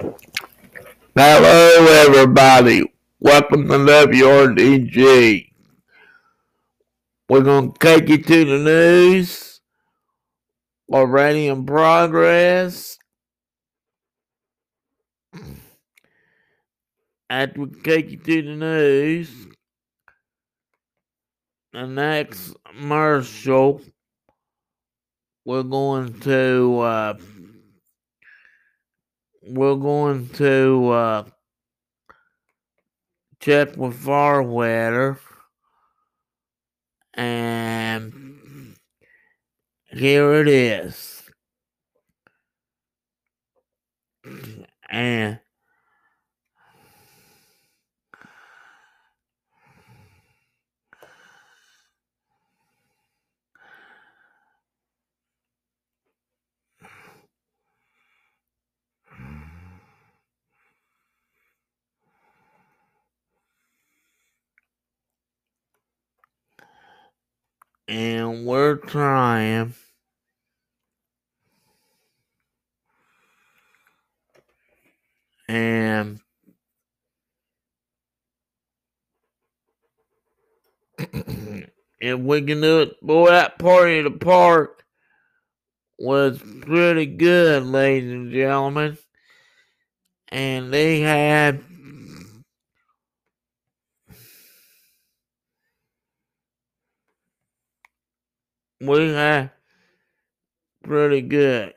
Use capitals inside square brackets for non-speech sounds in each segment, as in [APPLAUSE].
Hello, everybody. Welcome to Love Your DG. We're going to take you to the news already in progress. After we take you to the news, the next commercial, we're going to uh, we're going to uh, check with far weather and here it is. And and we're trying. And if we can do it. Boy that party at the park was pretty good ladies and gentlemen. And they had we had pretty good.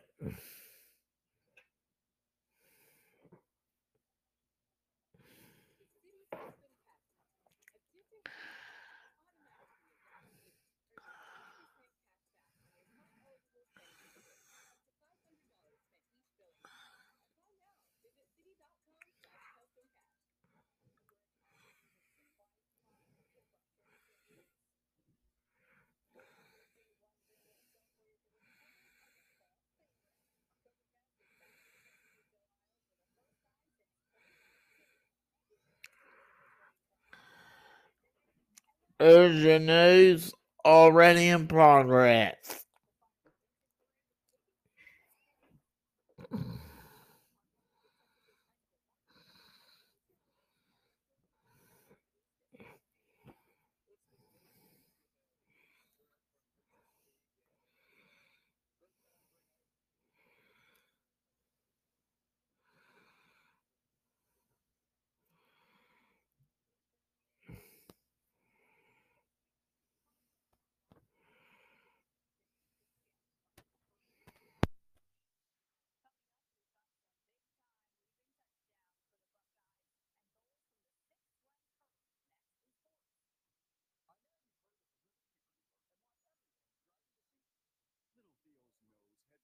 News already in progress.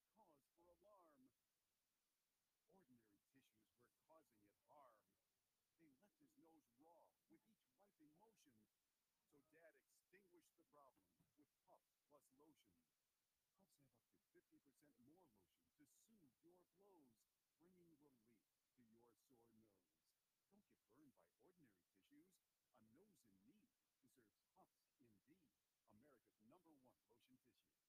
Little Theo's nose had cause for alarm. Ordinary tissues were causing it harm. They left his nose raw with each wiping motion. So Dad extinguished the problem with Puffs plus lotion. Have up to 50% more lotion to soothe your blows, bringing relief to your sore nose. Don't get burned by ordinary tissues. A nose in need deserves Puffs indeed, America's number one lotion tissue.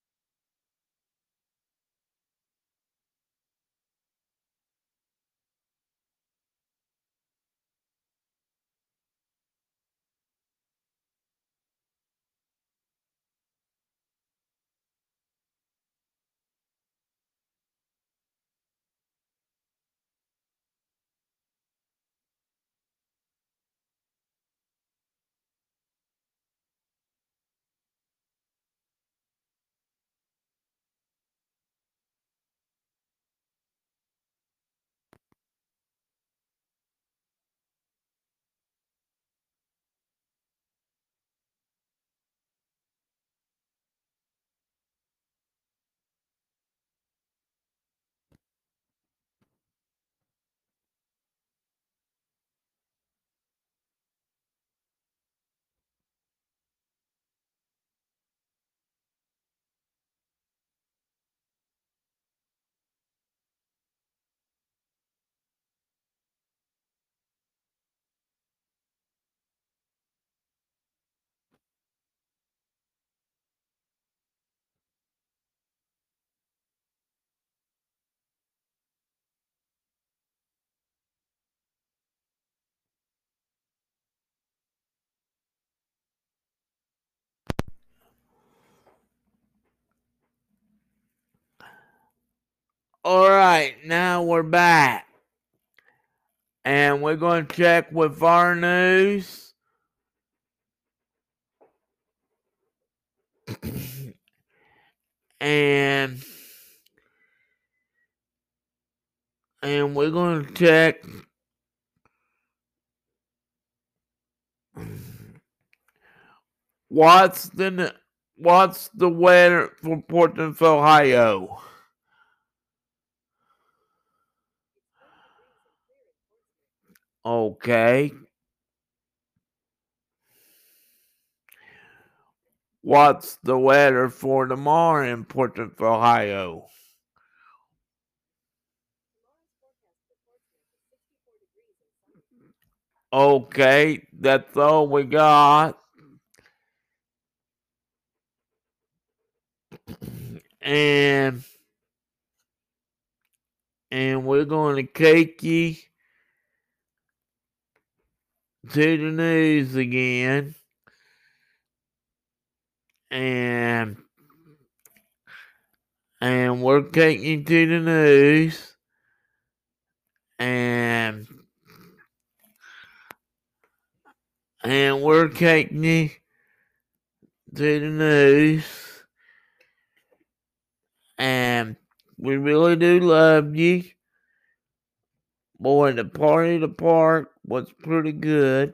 All right, now we're back. And we're going to check with our news. [COUGHS] and and we're going to check what's the what's the weather for Portland, Ohio. Okay. What's the weather for tomorrow in Portsmouth, Ohio? Okay, that's all we got. And and we're going to take you to the news again. And and we're taking you to the news. And and we're taking you to the news. And we really do love you. Boy, the party at the park was pretty good.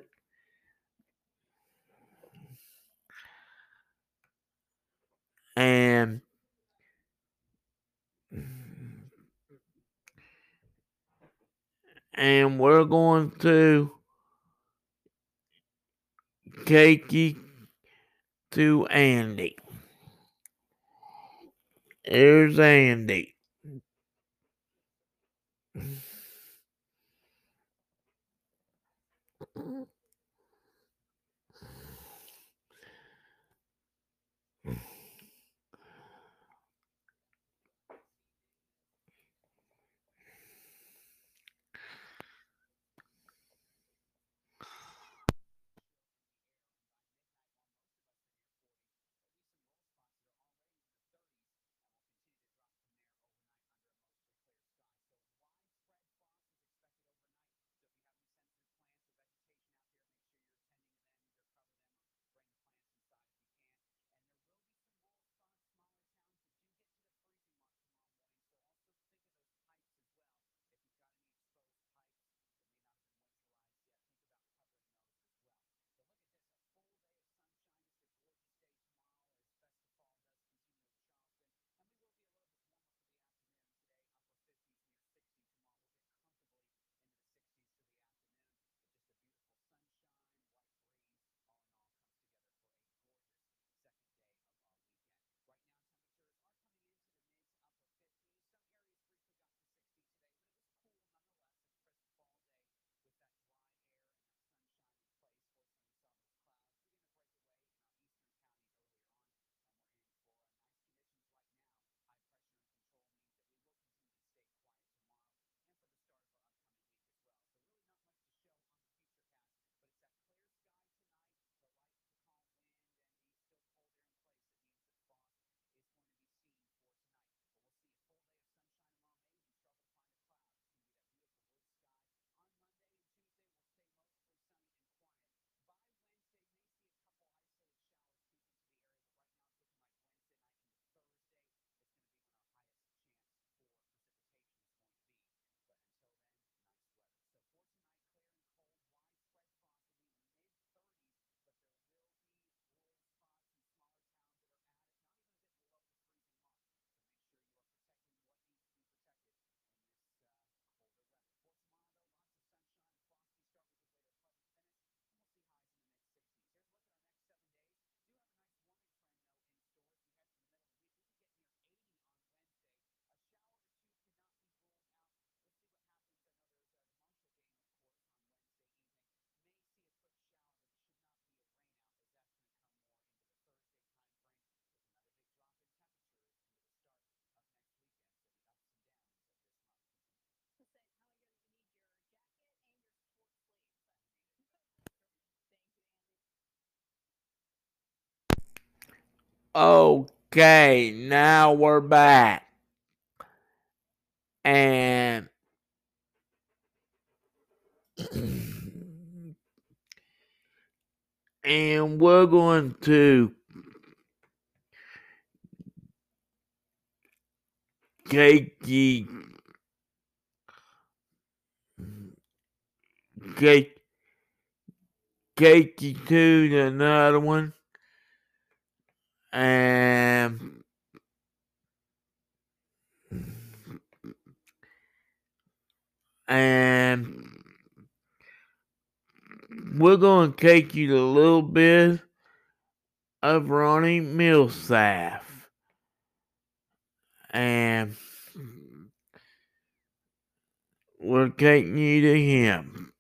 And [SIGHS] and we're going to take you to Andy. Here's Andy. Okay, now we're back. and [CLEARS THROAT] and we're going to take you take take to another one and and we're going to take you to a little bit of Ronnie Milsap. And we're taking you to him.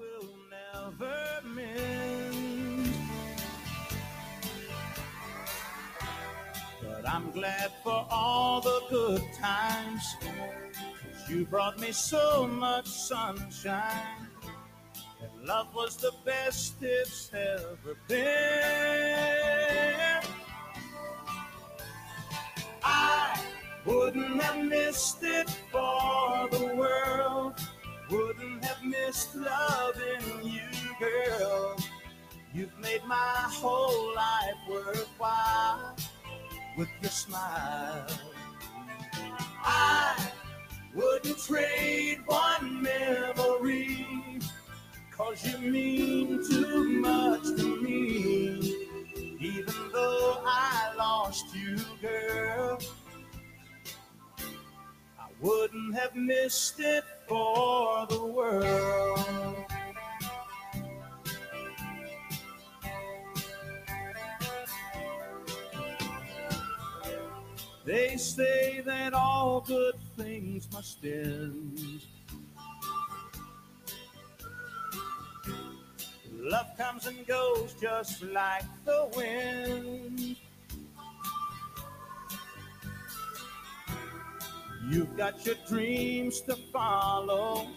Will never mend. But I'm glad for all the good times. 'cause you brought me so much sunshine. And love was the best it's ever been. I wouldn't have missed it for the world. Missed loving you, girl. You've made my whole life worthwhile with your smile. I wouldn't trade one memory. Cause you mean too much to me. Even though I lost you, girl, I wouldn't have missed it for the world. They say that all good things must end. Love comes and goes just like the wind. You've got your dreams to follow.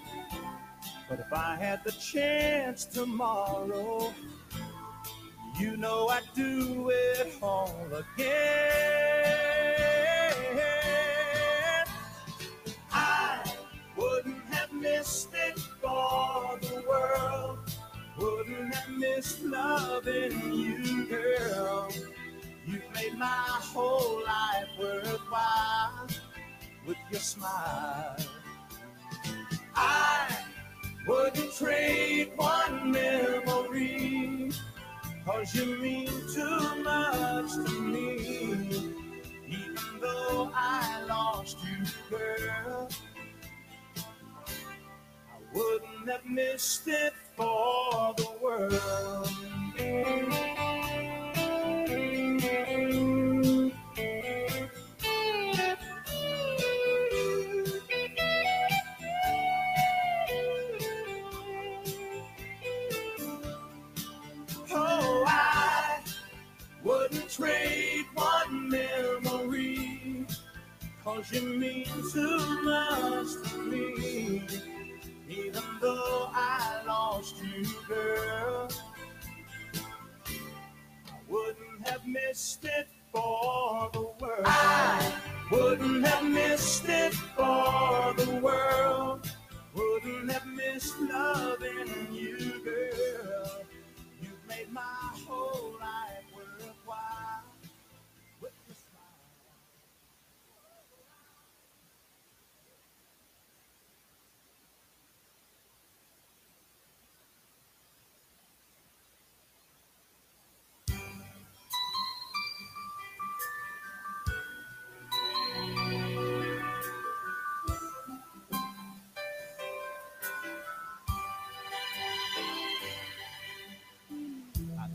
But if I had the chance tomorrow, you know I'd do it all again. I wouldn't have missed it for the world. Wouldn't have missed loving you, girl. You've made my whole life worthwhile with your smile. I wouldn't trade one memory, cause you mean too much to me. Even though I lost you, girl, I wouldn't have missed it for the world.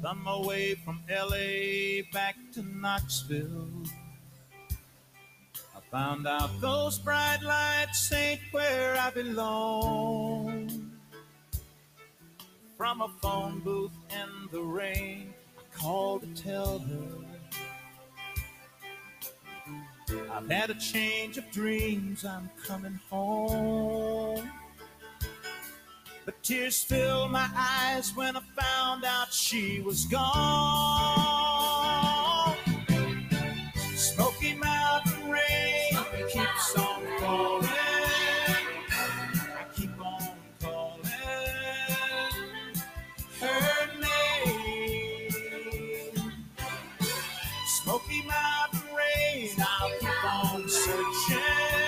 Thumb my way from LA back to Knoxville. I Found out those bright lights ain't where I belong. From a phone booth in the rain, I called to tell her. I've had a change of dreams, I'm coming home. But tears filled my eyes when I found out she was gone. Smoky Mountain rain keeps on falling. I keep on calling her name. Smoky Mountain rain, I'll keep on searching.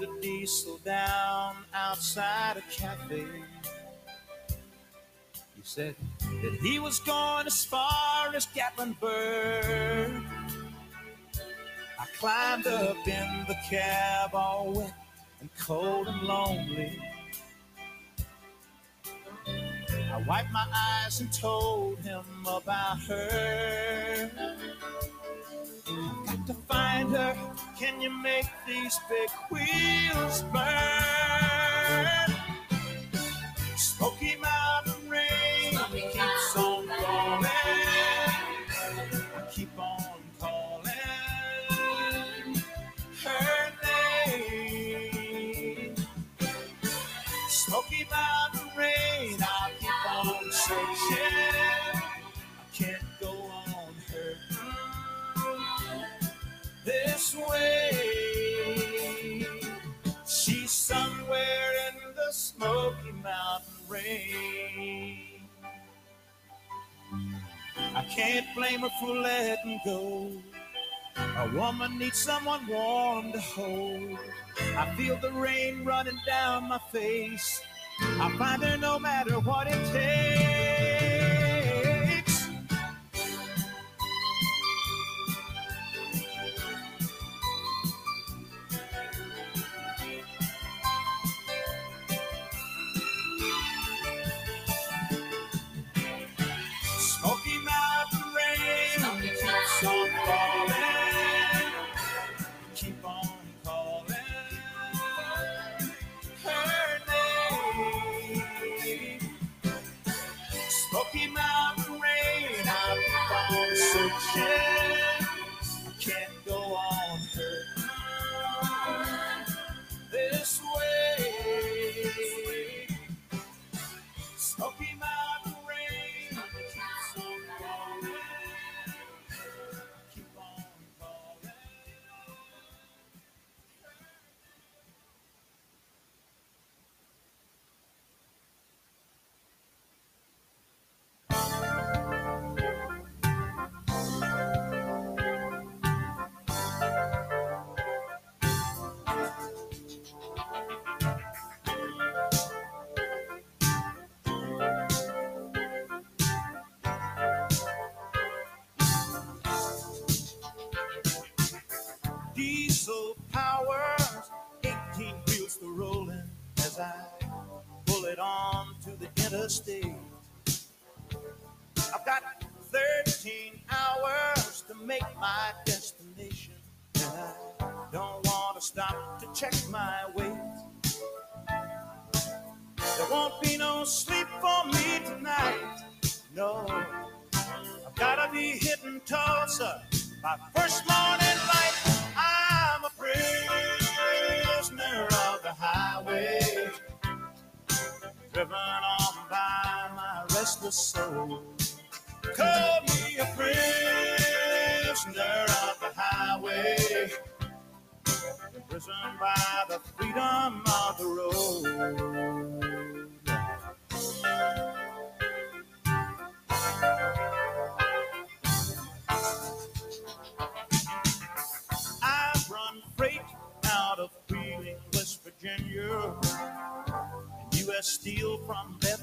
A diesel down outside a cafe. He said that he was going as far as Gatlinburg. I climbed up in the cab all wet and cold and lonely. I wiped my eyes and told him about her. I've Got to find her. Can you make these big wheels burn? Smoky Mountain for letting go. A woman needs someone warm to hold. I feel the rain running down my face. I find her no matter what it takes. Interstate. I've got 13 hours to make my destination, and I don't want to stop to check my weight. There won't be no sleep for me tonight. No, I've gotta be hitting Tulsa by first morning light. I'm a prisoner of the highway, driven by my restless soul. Call me a prisoner of the highway, imprisoned by the freedom of the road. I run freight out of West Virginia, U.S. Steel from Bethlehem.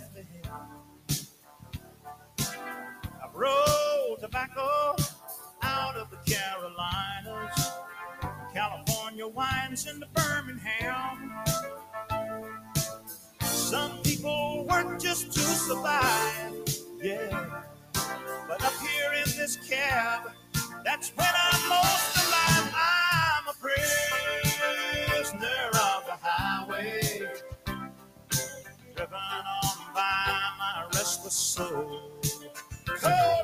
Tobacco out of the Carolinas, California wines into Birmingham. Some people work just to survive, yeah. But up here in this cab, that's when I'm most alive. I'm a prisoner of the highway, driven on by my restless soul. Call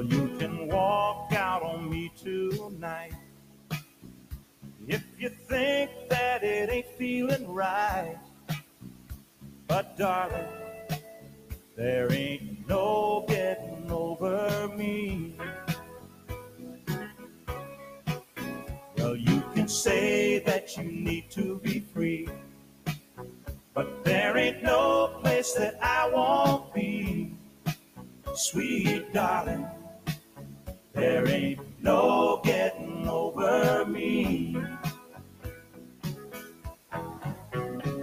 Well, you can walk out on me tonight if you think that it ain't feeling right. But, darling, there ain't no getting over me. Well, you can say that you need to be free, but there ain't no place that I won't be. Sweet darling, there ain't no getting over me.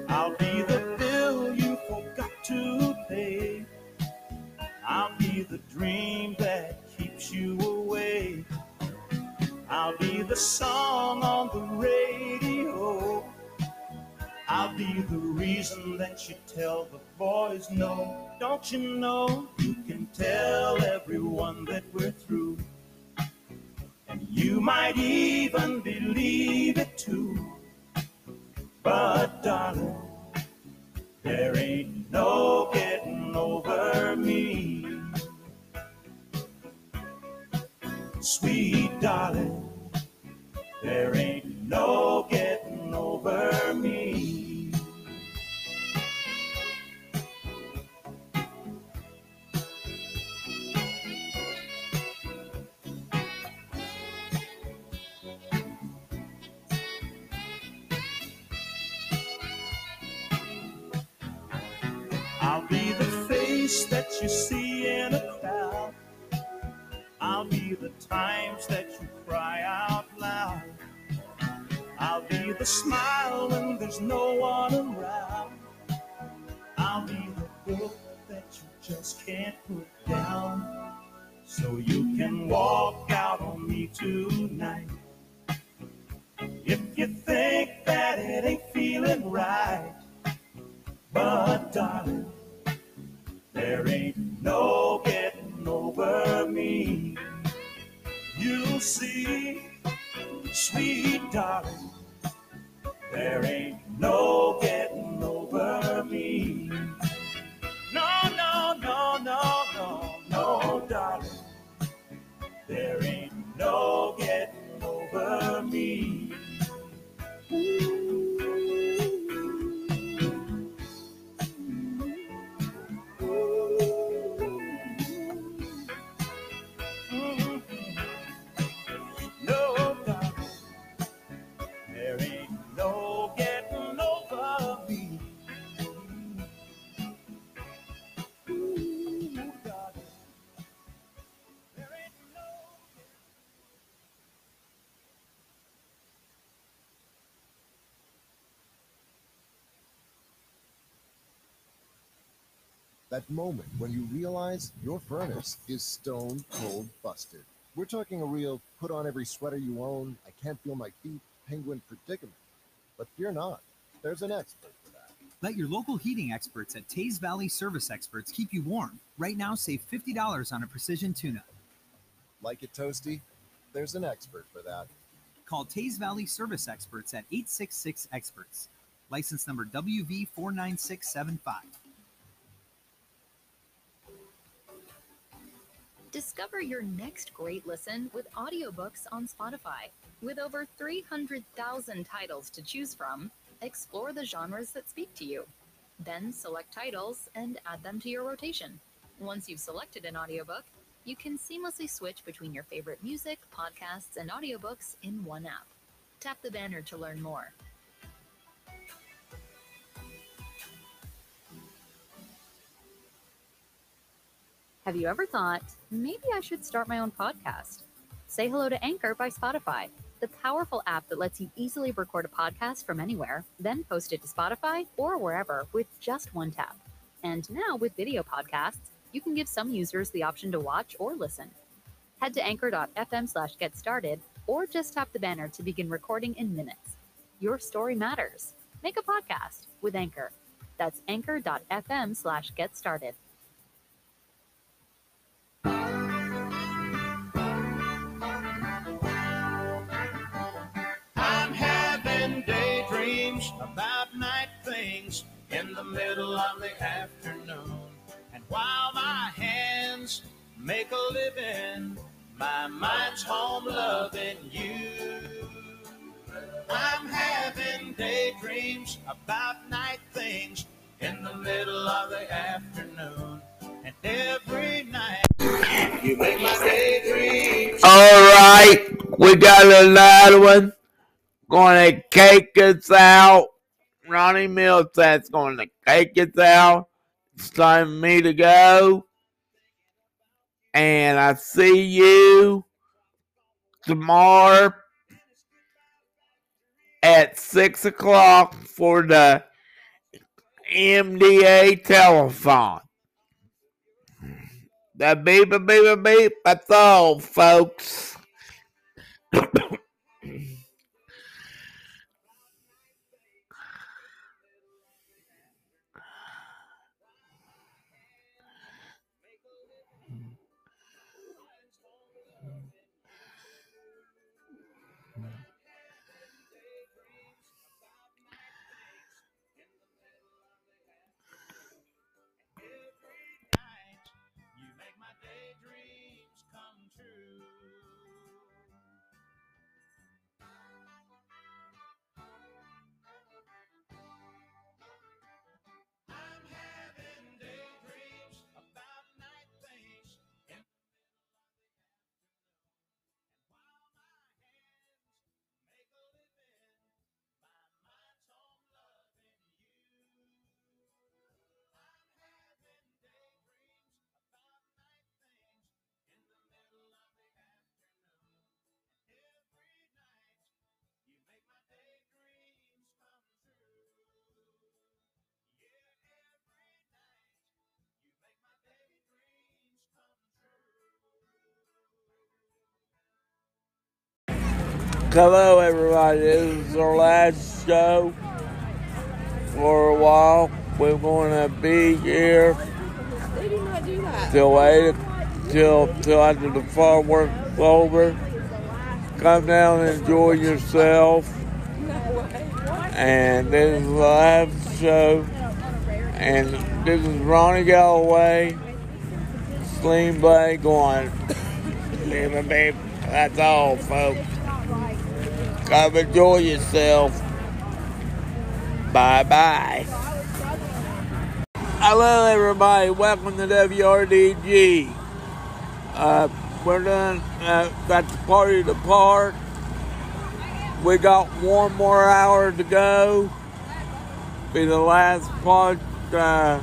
I'll be the bill you forgot to pay. I'll be the dream that keeps you away. I'll be the song on the radio. I'll be the reason that you tell the boys no. Don't you know you can tell everyone that we're through? You might even believe it too. But darling, there ain't no getting over me. Sweet darling, there ain't no getting over me. Times that you cry out loud. I'll be the smile when there's no one around. I'll be the book that you just can't put down. So you can walk out on me tonight. If you think that it ain't feeling right. But darling, there ain't no getting over me. You'll see, sweet darling. There ain't no getting over me. No, no, no, no, no, no, darling. There ain't no getting over me. That moment when you realize your furnace is stone cold busted. We're talking a real put on every sweater you own, I can't feel my feet, penguin predicament. But fear not, there's an expert for that. Let your local heating experts at Teays Valley Service Experts keep you warm. Right now, save $50 on a precision tuna. Like it toasty? There's an expert for that. Call Teays Valley Service Experts at 866 Experts. License number WV49675. Discover your next great listen with audiobooks on Spotify. With over 300,000 titles to choose from, explore the genres that speak to you. Then select titles and add them to your rotation. Once you've selected an audiobook, you can seamlessly switch between your favorite music, podcasts, and audiobooks in one app. Tap the banner to learn more. Have you ever thought, maybe I should start my own podcast? Say hello to Anchor by Spotify, the powerful app that lets you easily record a podcast from anywhere, then post it to Spotify or wherever with just one tap. And now with video podcasts, you can give some users the option to watch or listen. Head to anchor.fm slash get started or just tap the banner to begin recording in minutes. Your story matters. Make a podcast with Anchor. That's anchor.fm slash get started. The afternoon. And while my hands make a living, my mind's home loving you. I'm having daydreams about night things in the middle of the afternoon. And every night you make my daydreams. All right, we got another one. To cake us out. Ronnie Milsap's going to cake us out. It's time for me to go. And I see you tomorrow at 6 o'clock for the MDA telephone. The beep, beep, beep, beep. That's all, folks. [COUGHS] Hello, everybody. This is our last show for a while. We're going to be here till eight, till till after the fireworks over. Come down and enjoy yourself. And this is the last show. And this is Ronnie Galloway, Slim a bit. [COUGHS] That's all, folks. Come enjoy yourself. Bye bye. Hello, everybody. Welcome to WRDG. Uh, we're done uh, got the party to park. We got one more hour to go. Be the last pod, uh,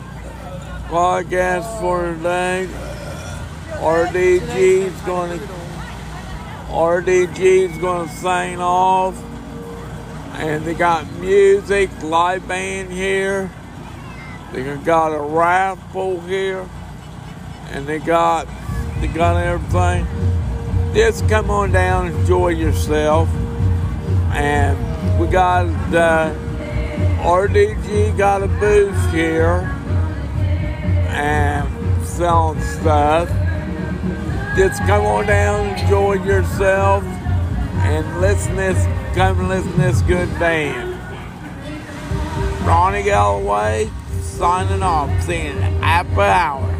podcast for today. RDG is going to RDG's going to sign off, and they got music, live band here. They got a raffle here, and they got they got everything. Just come on down, enjoy yourself, and we got uh, RDG got a booth here and selling stuff. Just come on down, enjoy yourself, and listen this. Come listen this good band. Ronnie Galloway signing off, saying happy hour.